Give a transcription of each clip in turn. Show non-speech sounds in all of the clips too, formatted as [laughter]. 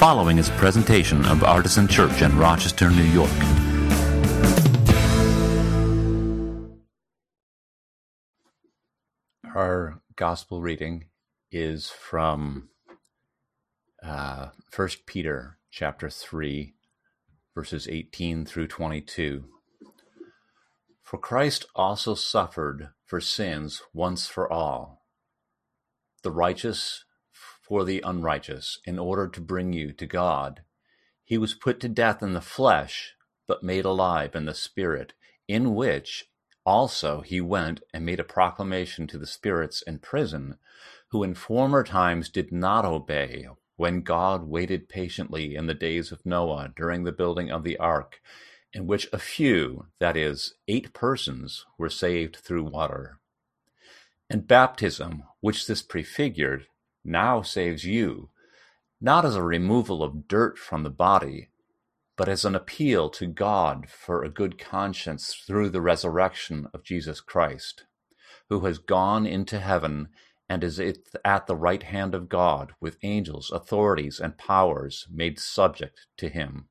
following is a presentation of Artisan Church in Rochester, New York. Our gospel reading is from uh, 1 Peter chapter 3, verses 18 through 22. For Christ also suffered for sins once for all, the righteous for the unrighteous, in order to bring you to God. He was put to death in the flesh, but made alive in the spirit, in which also he went and made a proclamation to the spirits in prison, who in former times did not obey, when God waited patiently in the days of Noah during the building of the ark in which a few, that is, eight persons, were saved through water. And baptism, which this prefigured, now saves you, not as a removal of dirt from the body, but as an appeal to God for a good conscience through the resurrection of Jesus Christ, who has gone into heaven and is at the right hand of God with angels, authorities, and powers made subject to him.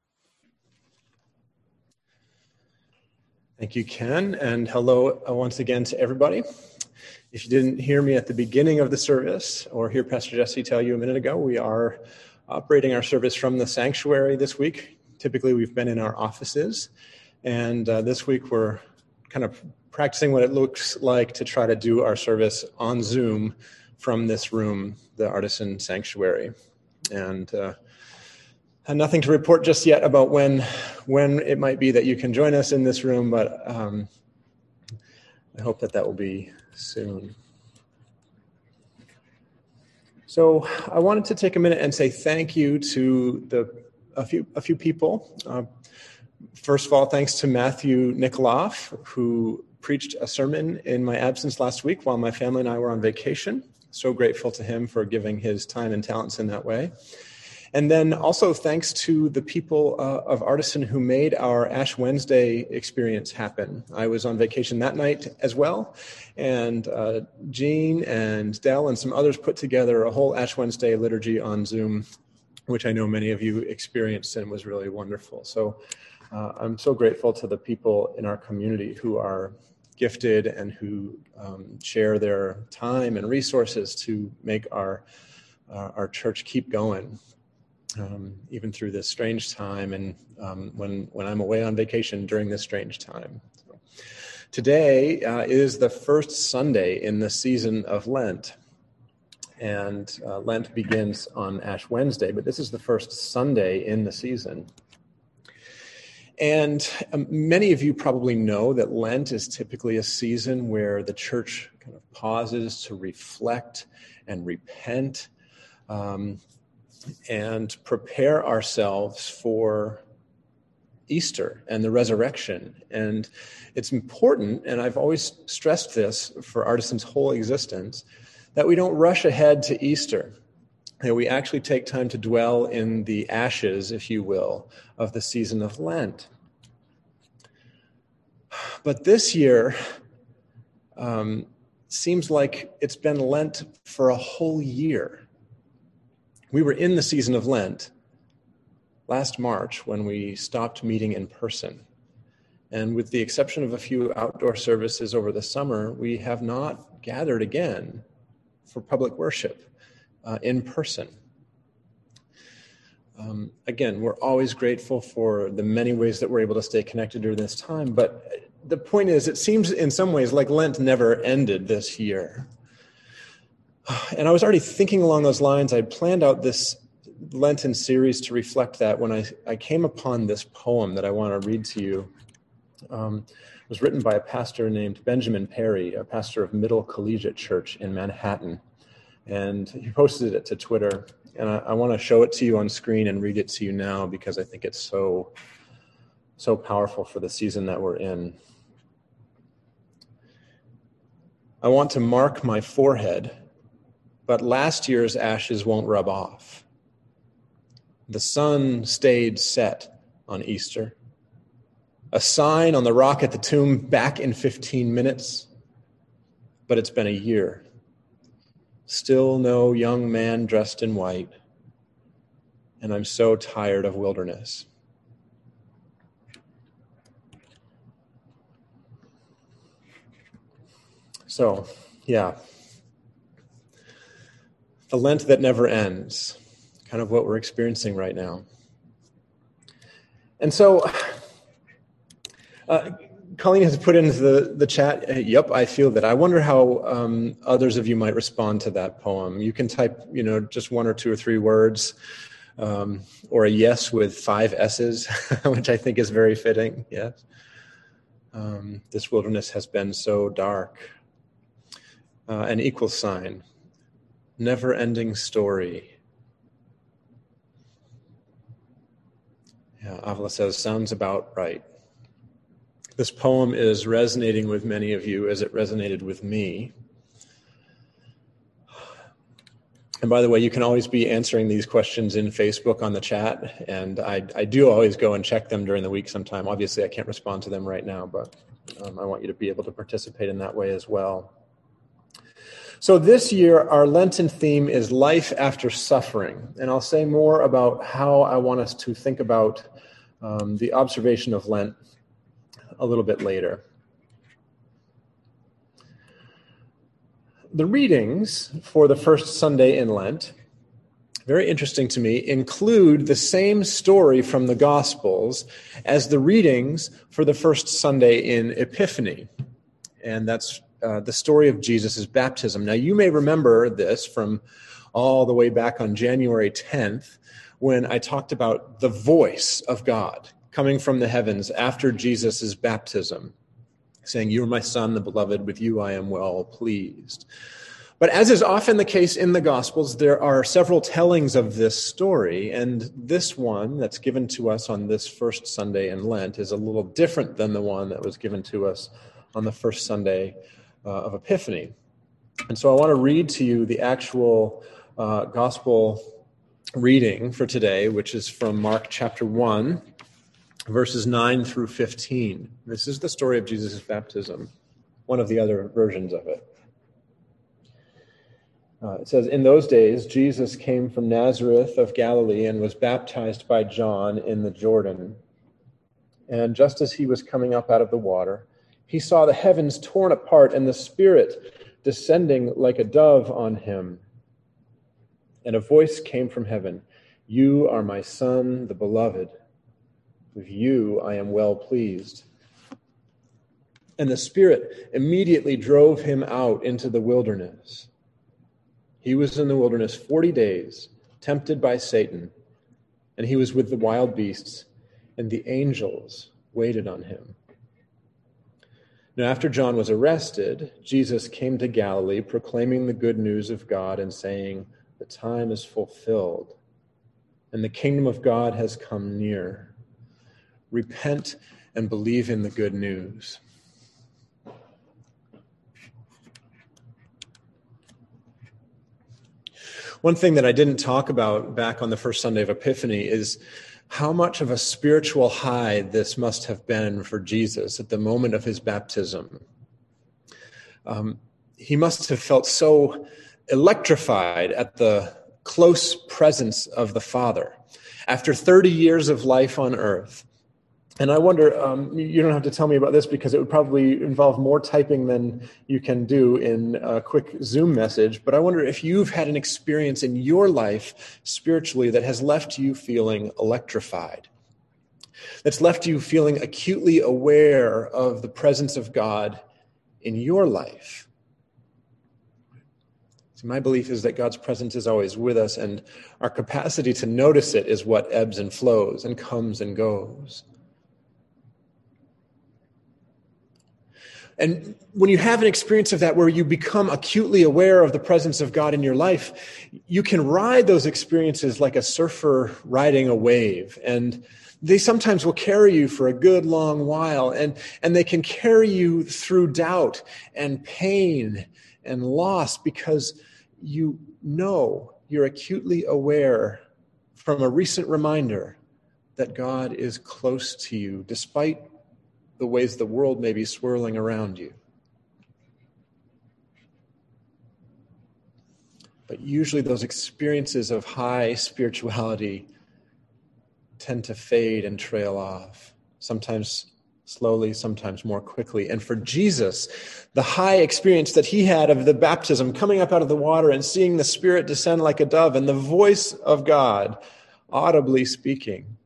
Thank you, Ken, and hello uh, once again to everybody. If you didn't hear me at the beginning of the service or hear Pastor Jesse tell you a minute ago, we are operating our service from the sanctuary this week. Typically, we've been in our offices, and uh, this week we're kind of practicing what it looks like to try to do our service on Zoom from this room, the Artisan Sanctuary. And uh, nothing to report just yet about when when it might be that you can join us in this room, but um, I hope that that will be soon. So I wanted to take a minute and say thank you to the a few a few people. Uh, first of all, thanks to Matthew Nikoloff, who preached a sermon in my absence last week while my family and I were on vacation. So grateful to him for giving his time and talents in that way. And then also thanks to the people uh, of Artisan who made our Ash Wednesday experience happen. I was on vacation that night as well, and uh, Jean and Dell and some others put together a whole Ash Wednesday liturgy on Zoom, which I know many of you experienced and was really wonderful. So uh, I'm so grateful to the people in our community who are gifted and who um, share their time and resources to make our uh, our church keep going um, even through this strange time and um, when, when I'm away on vacation during this strange time. So, today uh, is the first Sunday in the season of Lent. And uh, Lent begins on Ash Wednesday, but this is the first Sunday in the season. And um, many of you probably know that Lent is typically a season where the church kind of pauses to reflect and repent um, and prepare ourselves for Easter and the resurrection. And it's important, and I've always stressed this for Artisan's whole existence, that we don't rush ahead to Easter. That we actually take time to dwell in the ashes, if you will, of the season of Lent. But this year um, seems like it's been Lent for a whole year. We were in the season of Lent last March when we stopped meeting in person. And with the exception of a few outdoor services over the summer, we have not gathered again for public worship uh, in person. Um, again, we're always grateful for the many ways that we're able to stay connected during this time. But the point is, it seems in some ways like Lent never ended this year. And I was already thinking along those lines. I'd planned out this Lenten series to reflect that when I, I came upon this poem that I want to read to you. Um, it was written by a pastor named Benjamin Perry, a pastor of Middle Collegiate Church in Manhattan. And he posted it to Twitter. And I, I want to show it to you on screen and read it to you now because I think it's so, so powerful for the season that we're in. I want to mark my forehead but last year's ashes won't rub off. The sun stayed set on Easter. A sign on the rock at the tomb back in 15 minutes, but it's been a year. Still no young man dressed in white. and I'm so tired of wilderness. So, yeah. The Lent that never ends, kind of what we're experiencing right now. And so, uh, Colleen has put into the, the chat, uh, yep, I feel that. I wonder how um, others of you might respond to that poem. You can type, you know, just one or two or three words, um, or a yes with five S's, [laughs] which I think is very fitting. Yes. Um, this wilderness has been so dark. Uh, an equal sign, never ending story. Yeah, Avila says, sounds about right. This poem is resonating with many of you as it resonated with me. And by the way, you can always be answering these questions in Facebook on the chat. And I, I do always go and check them during the week sometime. Obviously, I can't respond to them right now, but um, I want you to be able to participate in that way as well. So, this year, our Lenten theme is life after suffering. And I'll say more about how I want us to think about um, the observation of Lent a little bit later. The readings for the first Sunday in Lent, very interesting to me, include the same story from the Gospels as the readings for the first Sunday in Epiphany. And that's uh, the story of Jesus' baptism. Now, you may remember this from all the way back on January 10th when I talked about the voice of God coming from the heavens after Jesus' baptism, saying, You are my son, the beloved, with you I am well pleased. But as is often the case in the Gospels, there are several tellings of this story, and this one that's given to us on this first Sunday in Lent is a little different than the one that was given to us on the first Sunday uh, of Epiphany. And so I want to read to you the actual uh, Gospel reading for today, which is from Mark chapter 1, verses 9 through 15. This is the story of Jesus' baptism, one of the other versions of it. Uh, it says, In those days, Jesus came from Nazareth of Galilee and was baptized by John in the Jordan. And just as he was coming up out of the water, he saw the heavens torn apart and the Spirit descending like a dove on him. And a voice came from heaven You are my Son, the Beloved. With you I am well pleased. And the Spirit immediately drove him out into the wilderness. He was in the wilderness 40 days, tempted by Satan, and he was with the wild beasts, and the angels waited on him. Now, after John was arrested, Jesus came to Galilee, proclaiming the good news of God and saying, The time is fulfilled, and the kingdom of God has come near repent and believe in the good news. One thing that I didn't talk about back on the first Sunday of Epiphany is how much of a spiritual high this must have been for Jesus at the moment of his baptism. Um, he must have felt so electrified at the close presence of the Father. After 30 years of life on earth, and I wonder, um, you don't have to tell me about this because it would probably involve more typing than you can do in a quick Zoom message. But I wonder if you've had an experience in your life spiritually that has left you feeling electrified, that's left you feeling acutely aware of the presence of God in your life. So my belief is that God's presence is always with us, and our capacity to notice it is what ebbs and flows and comes and goes. And when you have an experience of that where you become acutely aware of the presence of God in your life, you can ride those experiences like a surfer riding a wave. And they sometimes will carry you for a good long while and, and they can carry you through doubt and pain and loss because you know you're acutely aware from a recent reminder that God is close to you despite the ways the world may be swirling around you. But usually, those experiences of high spirituality tend to fade and trail off, sometimes slowly, sometimes more quickly. And for Jesus, the high experience that he had of the baptism, coming up out of the water and seeing the Spirit descend like a dove and the voice of God audibly speaking,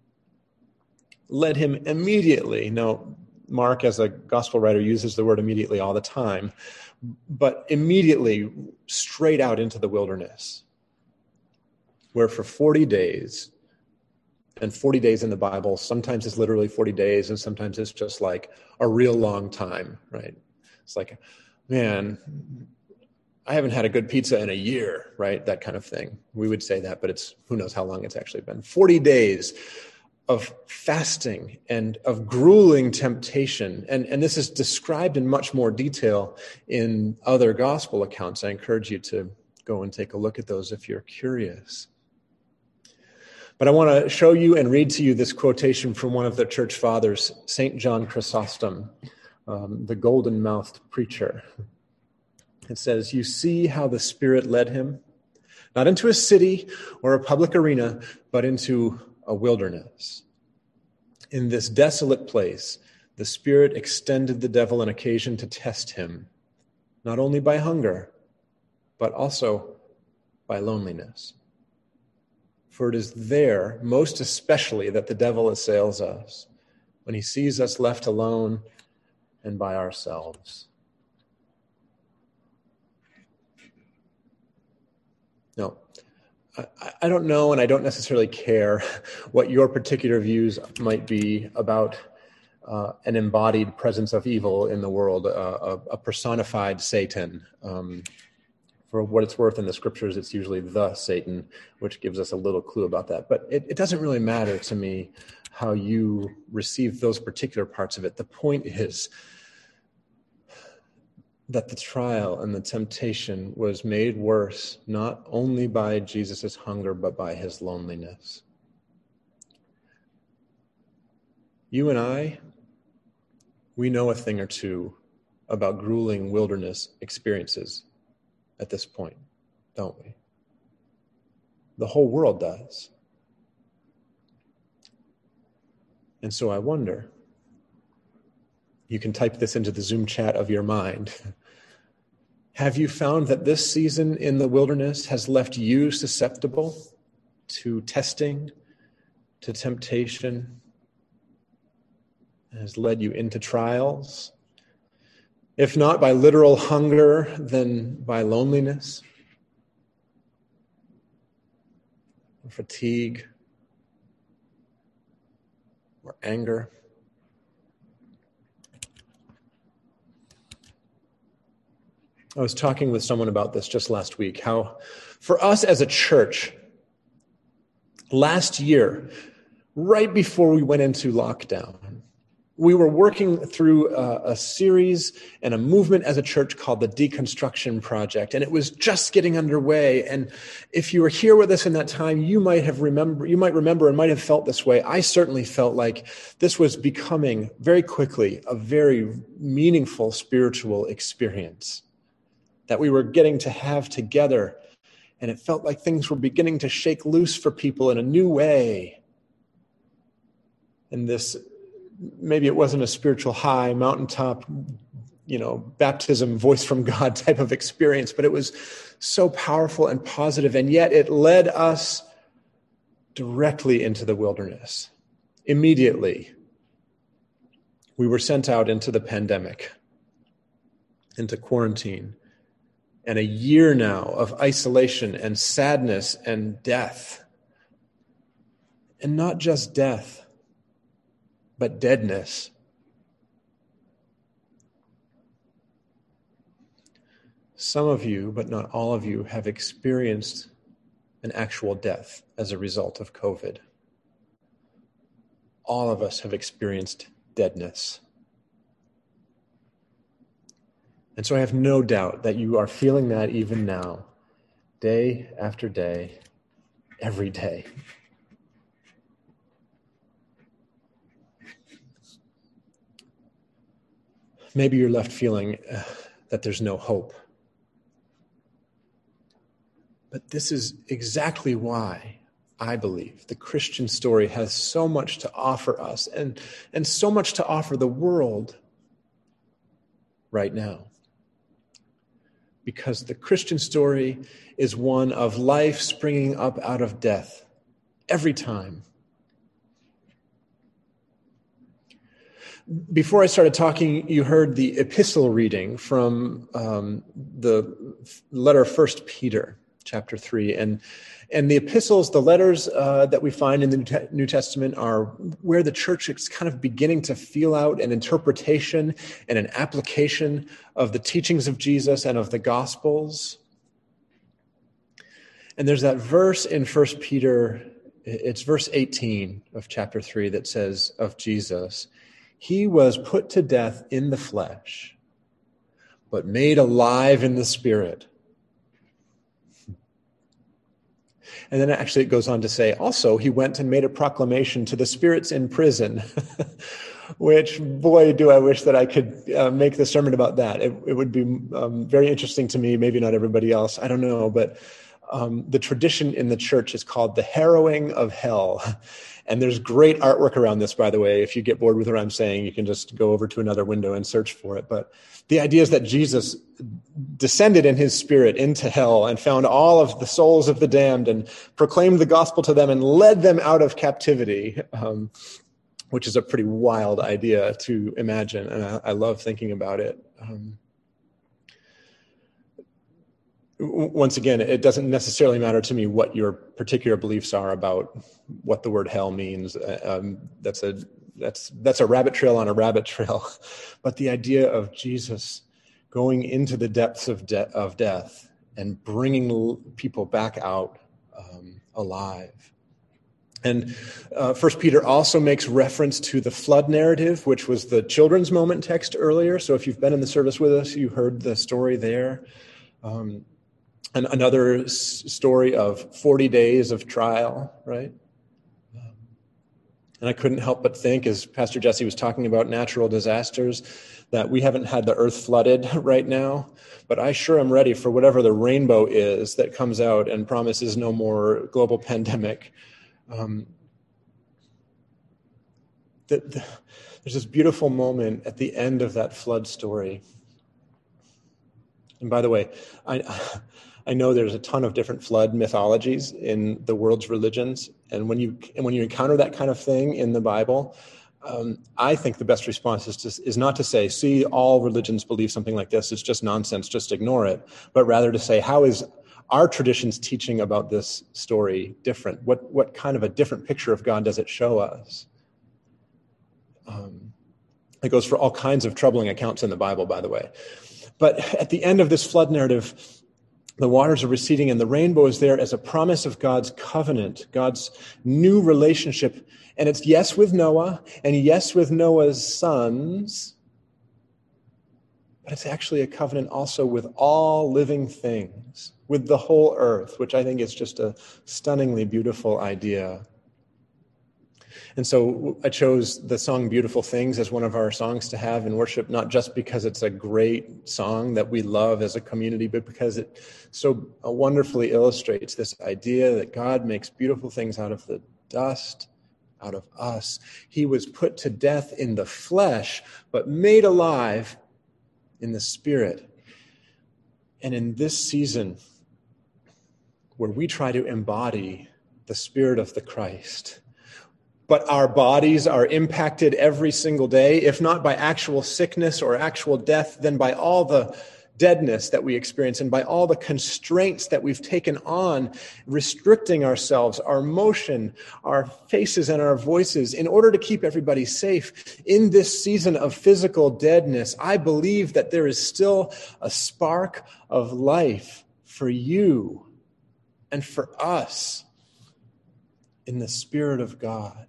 led him immediately. Now, Mark, as a gospel writer, uses the word immediately all the time, but immediately straight out into the wilderness, where for 40 days and 40 days in the Bible, sometimes it's literally 40 days, and sometimes it's just like a real long time, right? It's like, man, I haven't had a good pizza in a year, right? That kind of thing. We would say that, but it's who knows how long it's actually been. 40 days of fasting and of grueling temptation. And, and this is described in much more detail in other gospel accounts. I encourage you to go and take a look at those if you're curious. But I want to show you and read to you this quotation from one of the church fathers, St. John Chrysostom, um, the golden mouthed preacher. It says, You see how the Spirit led him, not into a city or a public arena, but into a wilderness. In this desolate place, the Spirit extended the devil an occasion to test him, not only by hunger, but also by loneliness. For it is there, most especially, that the devil assails us, when he sees us left alone and by ourselves. No, I, don't know, and I don't necessarily care [laughs] what your particular views might be about uh, an embodied presence of evil in the world, uh, a, a, personified Satan. Um, for what it's worth in the scriptures, it's usually the Satan, which gives us a little clue about that. But it, it doesn't really matter to me how you receive those particular parts of it. The point is that the trial and the temptation was made worse not only by Jesus' hunger, but by his loneliness. You and I, we know a thing or two about grueling wilderness experiences at this point, don't we? The whole world does. And so I wonder, you can type this into the Zoom chat of your mind. [laughs] Have you found that this season in the wilderness has left you susceptible to testing, to temptation, has led you into trials, if not by literal hunger, then by loneliness, or fatigue, or anger. I was talking with someone about this just last week how, for us as a church, last year, right before we went into lockdown, we were working through a, a, series and a movement as a church called the Deconstruction Project, and it was just getting underway. And if you were here with us in that time, you might have remember, you might remember, and might have felt this way. I certainly felt like this was becoming very quickly a very meaningful spiritual experience that we were getting to have together, and it felt like things were beginning to shake loose for people in a new way. And this maybe it wasn't a spiritual high, mountaintop, you know, baptism, voice from God [laughs] type of experience, but it was so powerful and positive. and yet it led us directly into the wilderness. Immediately, we were sent out into the pandemic, into quarantine, and a year now of isolation and sadness and death. And not just death but deadness. Some of you, but not all of you, have experienced an actual death as a result of COVID. All of us have experienced deadness. And so I have no doubt that you are feeling that even now, day after day, every day. Maybe you're left feeling uh, that there's no hope. But this is exactly why I believe the Christian story has so much to offer us and, and so much to offer the world right now. Because the Christian story is one of life springing up out of death every time. Before I started talking, you heard the epistle reading from um, the letter First Peter, chapter three, and and the epistles, the letters uh, that we find in the New new Testament, are where the church is kind of beginning to feel out an interpretation and an application of the teachings of Jesus and of the Gospels. And there's that verse in First Peter, it's verse 18 of chapter 3 that says of Jesus, He was put to death in the flesh, but made alive in the spirit And then actually it goes on to say, also, he went and made a proclamation to the spirits in prison, [laughs] which, boy, do I wish that I could uh, make the sermon about that. It, it would be um, very interesting to me, maybe not everybody else. I don't know. But um, the tradition in the church is called the harrowing of hell. [laughs] And there's great artwork around this, by the way. If you get bored with what I'm saying, you can just go over to another window and search for it. But the idea is that Jesus descended in his spirit into hell and found all of the souls of the damned and proclaimed the gospel to them and led them out of captivity, um, which is a pretty wild idea to imagine. And I, I love thinking about it. Um, once again, it doesn't necessarily matter to me what your particular beliefs are about what the word hell means. Uh, um, that's a that's that's a rabbit trail on a rabbit trail, [laughs] but the idea of Jesus going into the depths of de- of death and bringing people back out um, alive. And uh, First Peter also makes reference to the flood narrative, which was the children's moment text earlier. So if you've been in the service with us, you heard the story there. Um, and another story of 40 days of trial, right? And I couldn't help but think, as Pastor Jesse was talking about natural disasters, that we haven't had the earth flooded [laughs] right now, but I sure am ready for whatever the rainbow is that comes out and promises no more global [laughs] pandemic. Um, the, the, there's this beautiful moment at the end of that flood story. And by the way, I, I know there's a ton of different flood mythologies in the world's religions, and when you and when you encounter that kind of thing in the Bible, um, I think the best response is, to, is not to say, "See, all religions believe something like this. It's just nonsense. Just ignore it," but rather to say, "How is our tradition's teaching about this story different? What what kind of a different picture of God does it show us?" Um, it goes for all kinds of troubling accounts in the Bible, by the way. But at the end of this flood narrative, the waters are receding and the rainbow is there as a promise of God's covenant, God's new relationship. And it's yes with Noah and yes with Noah's sons, but it's actually a covenant also with all living things, with the whole earth, which I think is just a stunningly beautiful idea. And so I chose the song Beautiful Things as one of our songs to have in worship, not just because it's a great song that we love as a community, but because it so wonderfully illustrates this idea that God makes beautiful things out of the dust, out of us. He was put to death in the flesh, but made alive in the spirit. And in this season, where we try to embody the spirit of the Christ, but our bodies are impacted every single day, if not by actual sickness or actual death, then by all the deadness that we experience and by all the constraints that we've taken on, restricting ourselves, our motion, our faces, and our voices in order to keep everybody safe. In this season of physical deadness, I believe that there is still a spark of life for you and for us in the Spirit of God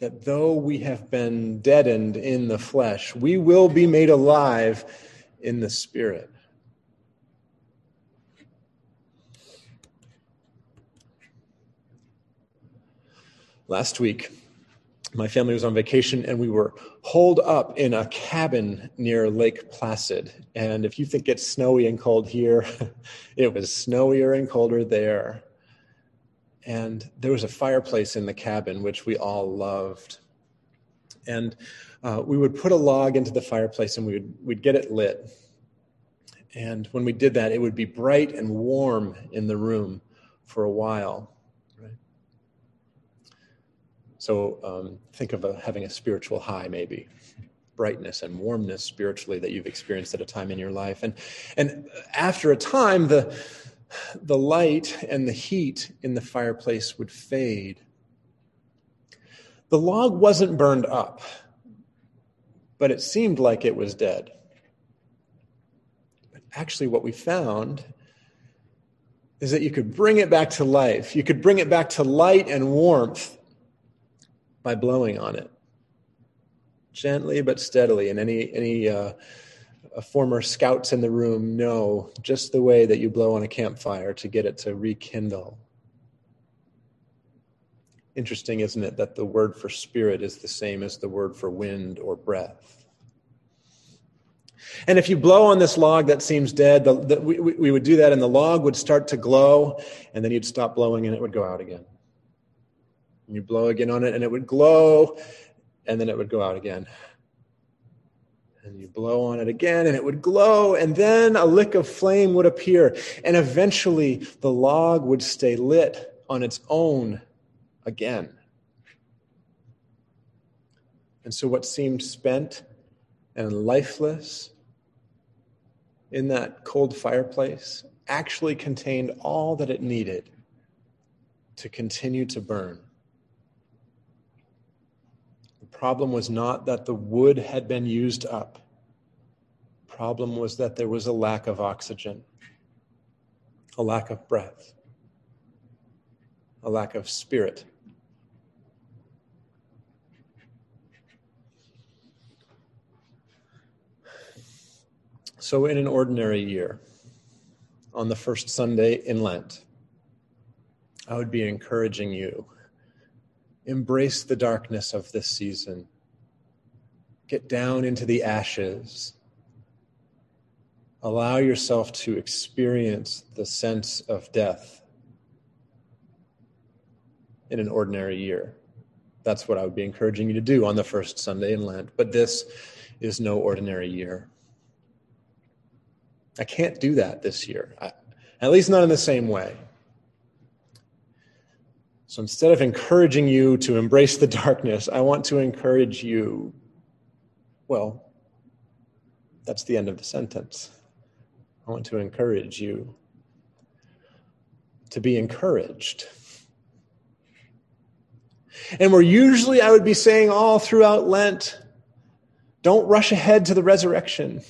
that though we have been deadened in the flesh, we will be made alive in the spirit. Last week, my family was on vacation and we were holed up in a cabin near Lake Placid. And if you think it's snowy and cold here, [laughs] it was snowier and colder there. And there was a fireplace in the cabin, which we all loved. And uh, we would put a log into the fireplace and we would, we'd get it lit. And when we did that, it would be bright and warm in the room for a while. Right? So um, think of a, having a spiritual high, maybe brightness and warmness spiritually that you've experienced at a time in your life. And, and after a time, the, the light and the heat in the fireplace would fade. The log wasn't burned up, but it seemed like it was dead. But actually, what we found is that you could bring it back to life. You could bring it back to light and warmth by blowing on it gently but steadily. And any any uh, former scouts in the room know just the way that you blow on a campfire to get it to rekindle. Interesting, isn't it, that the word for spirit is the same as the word for wind or breath? And if you blow on this log that seems dead, the, the, we, we would do that, and the log would start to glow, and then you'd stop blowing, and it would go out again. And you blow again on it, and it would glow, and then it would go out again. And you blow on it again, and it would glow, and then a lick of flame would appear, and eventually the log would stay lit on its own again. And so, what seemed spent and lifeless in that cold fireplace actually contained all that it needed to continue to burn problem was not that the wood had been used up. Problem was that there was a lack of oxygen, a lack of breath, a lack of spirit. So, in an ordinary year, on the first Sunday in Lent, I would be encouraging you Embrace the darkness of this season. Get down into the ashes. Allow yourself to experience the sense of death in an ordinary year. That's what I would be encouraging you to do on the first Sunday in Lent. But this is no ordinary year. I can't do that this year, I, at least not in the same way. So instead of encouraging you to embrace the darkness, I want to encourage you. Well, that's the end of the sentence. I want to encourage you to be encouraged. And where usually I would be saying all throughout Lent, don't rush ahead to the resurrection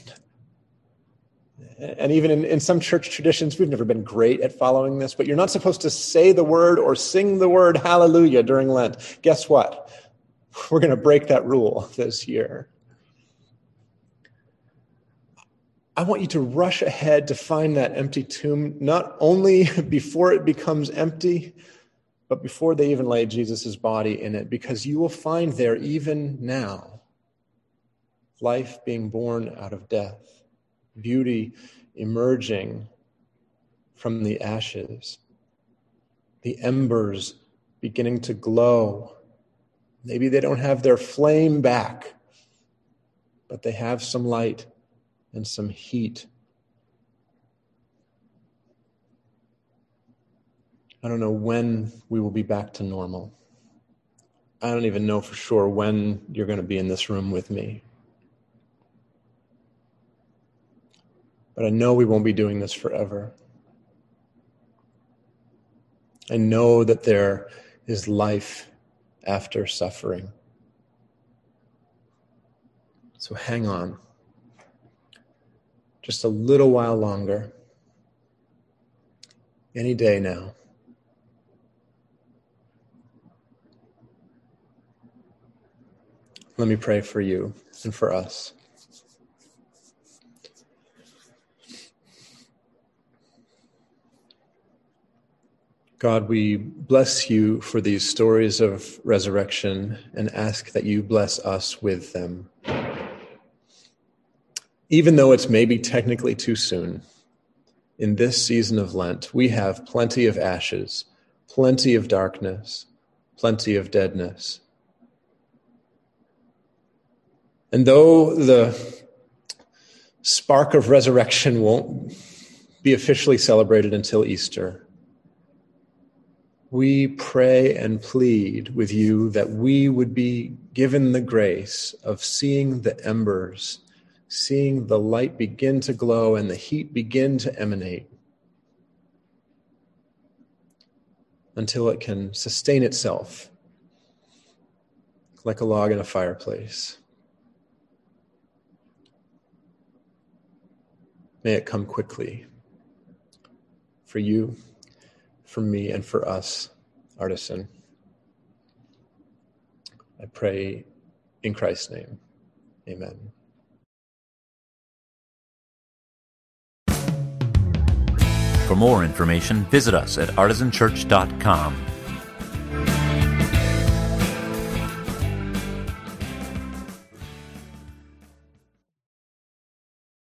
and even in, in some church traditions, we've never been great at following this, but you're not supposed to say the word or sing the word hallelujah during Lent. Guess what? We're going to break that rule this year. I want you to rush ahead to find that empty tomb, not only [laughs] before it becomes empty, but before they even lay Jesus' body in it, because you will find there, even now, life being born out of death beauty emerging from the ashes, the embers beginning to glow. Maybe they don't have their flame back, but they have some light and some heat. I don't know when we will be back to normal. I don't even know for sure when you're going to be in this room with me. But I know we won't be doing this forever. I know that there is life after suffering. So hang on. Just a little while longer. Any day now. Let me pray for you and for us. God, we bless you for these stories of resurrection and ask that you bless us with them. Even though it's maybe technically too soon, in this season of Lent, we have plenty of ashes plenty of darkness, plenty of deadness. And though the spark of resurrection won't be officially celebrated until Easter, we pray and plead with you that we would be given the grace of seeing the embers, seeing the light begin to glow and the heat begin to emanate until it can sustain itself like a log in a fireplace. May it come quickly for you, for me, and for us, artisan. I pray in Christ's name. Amen. For more information, visit us at artisanchurch.com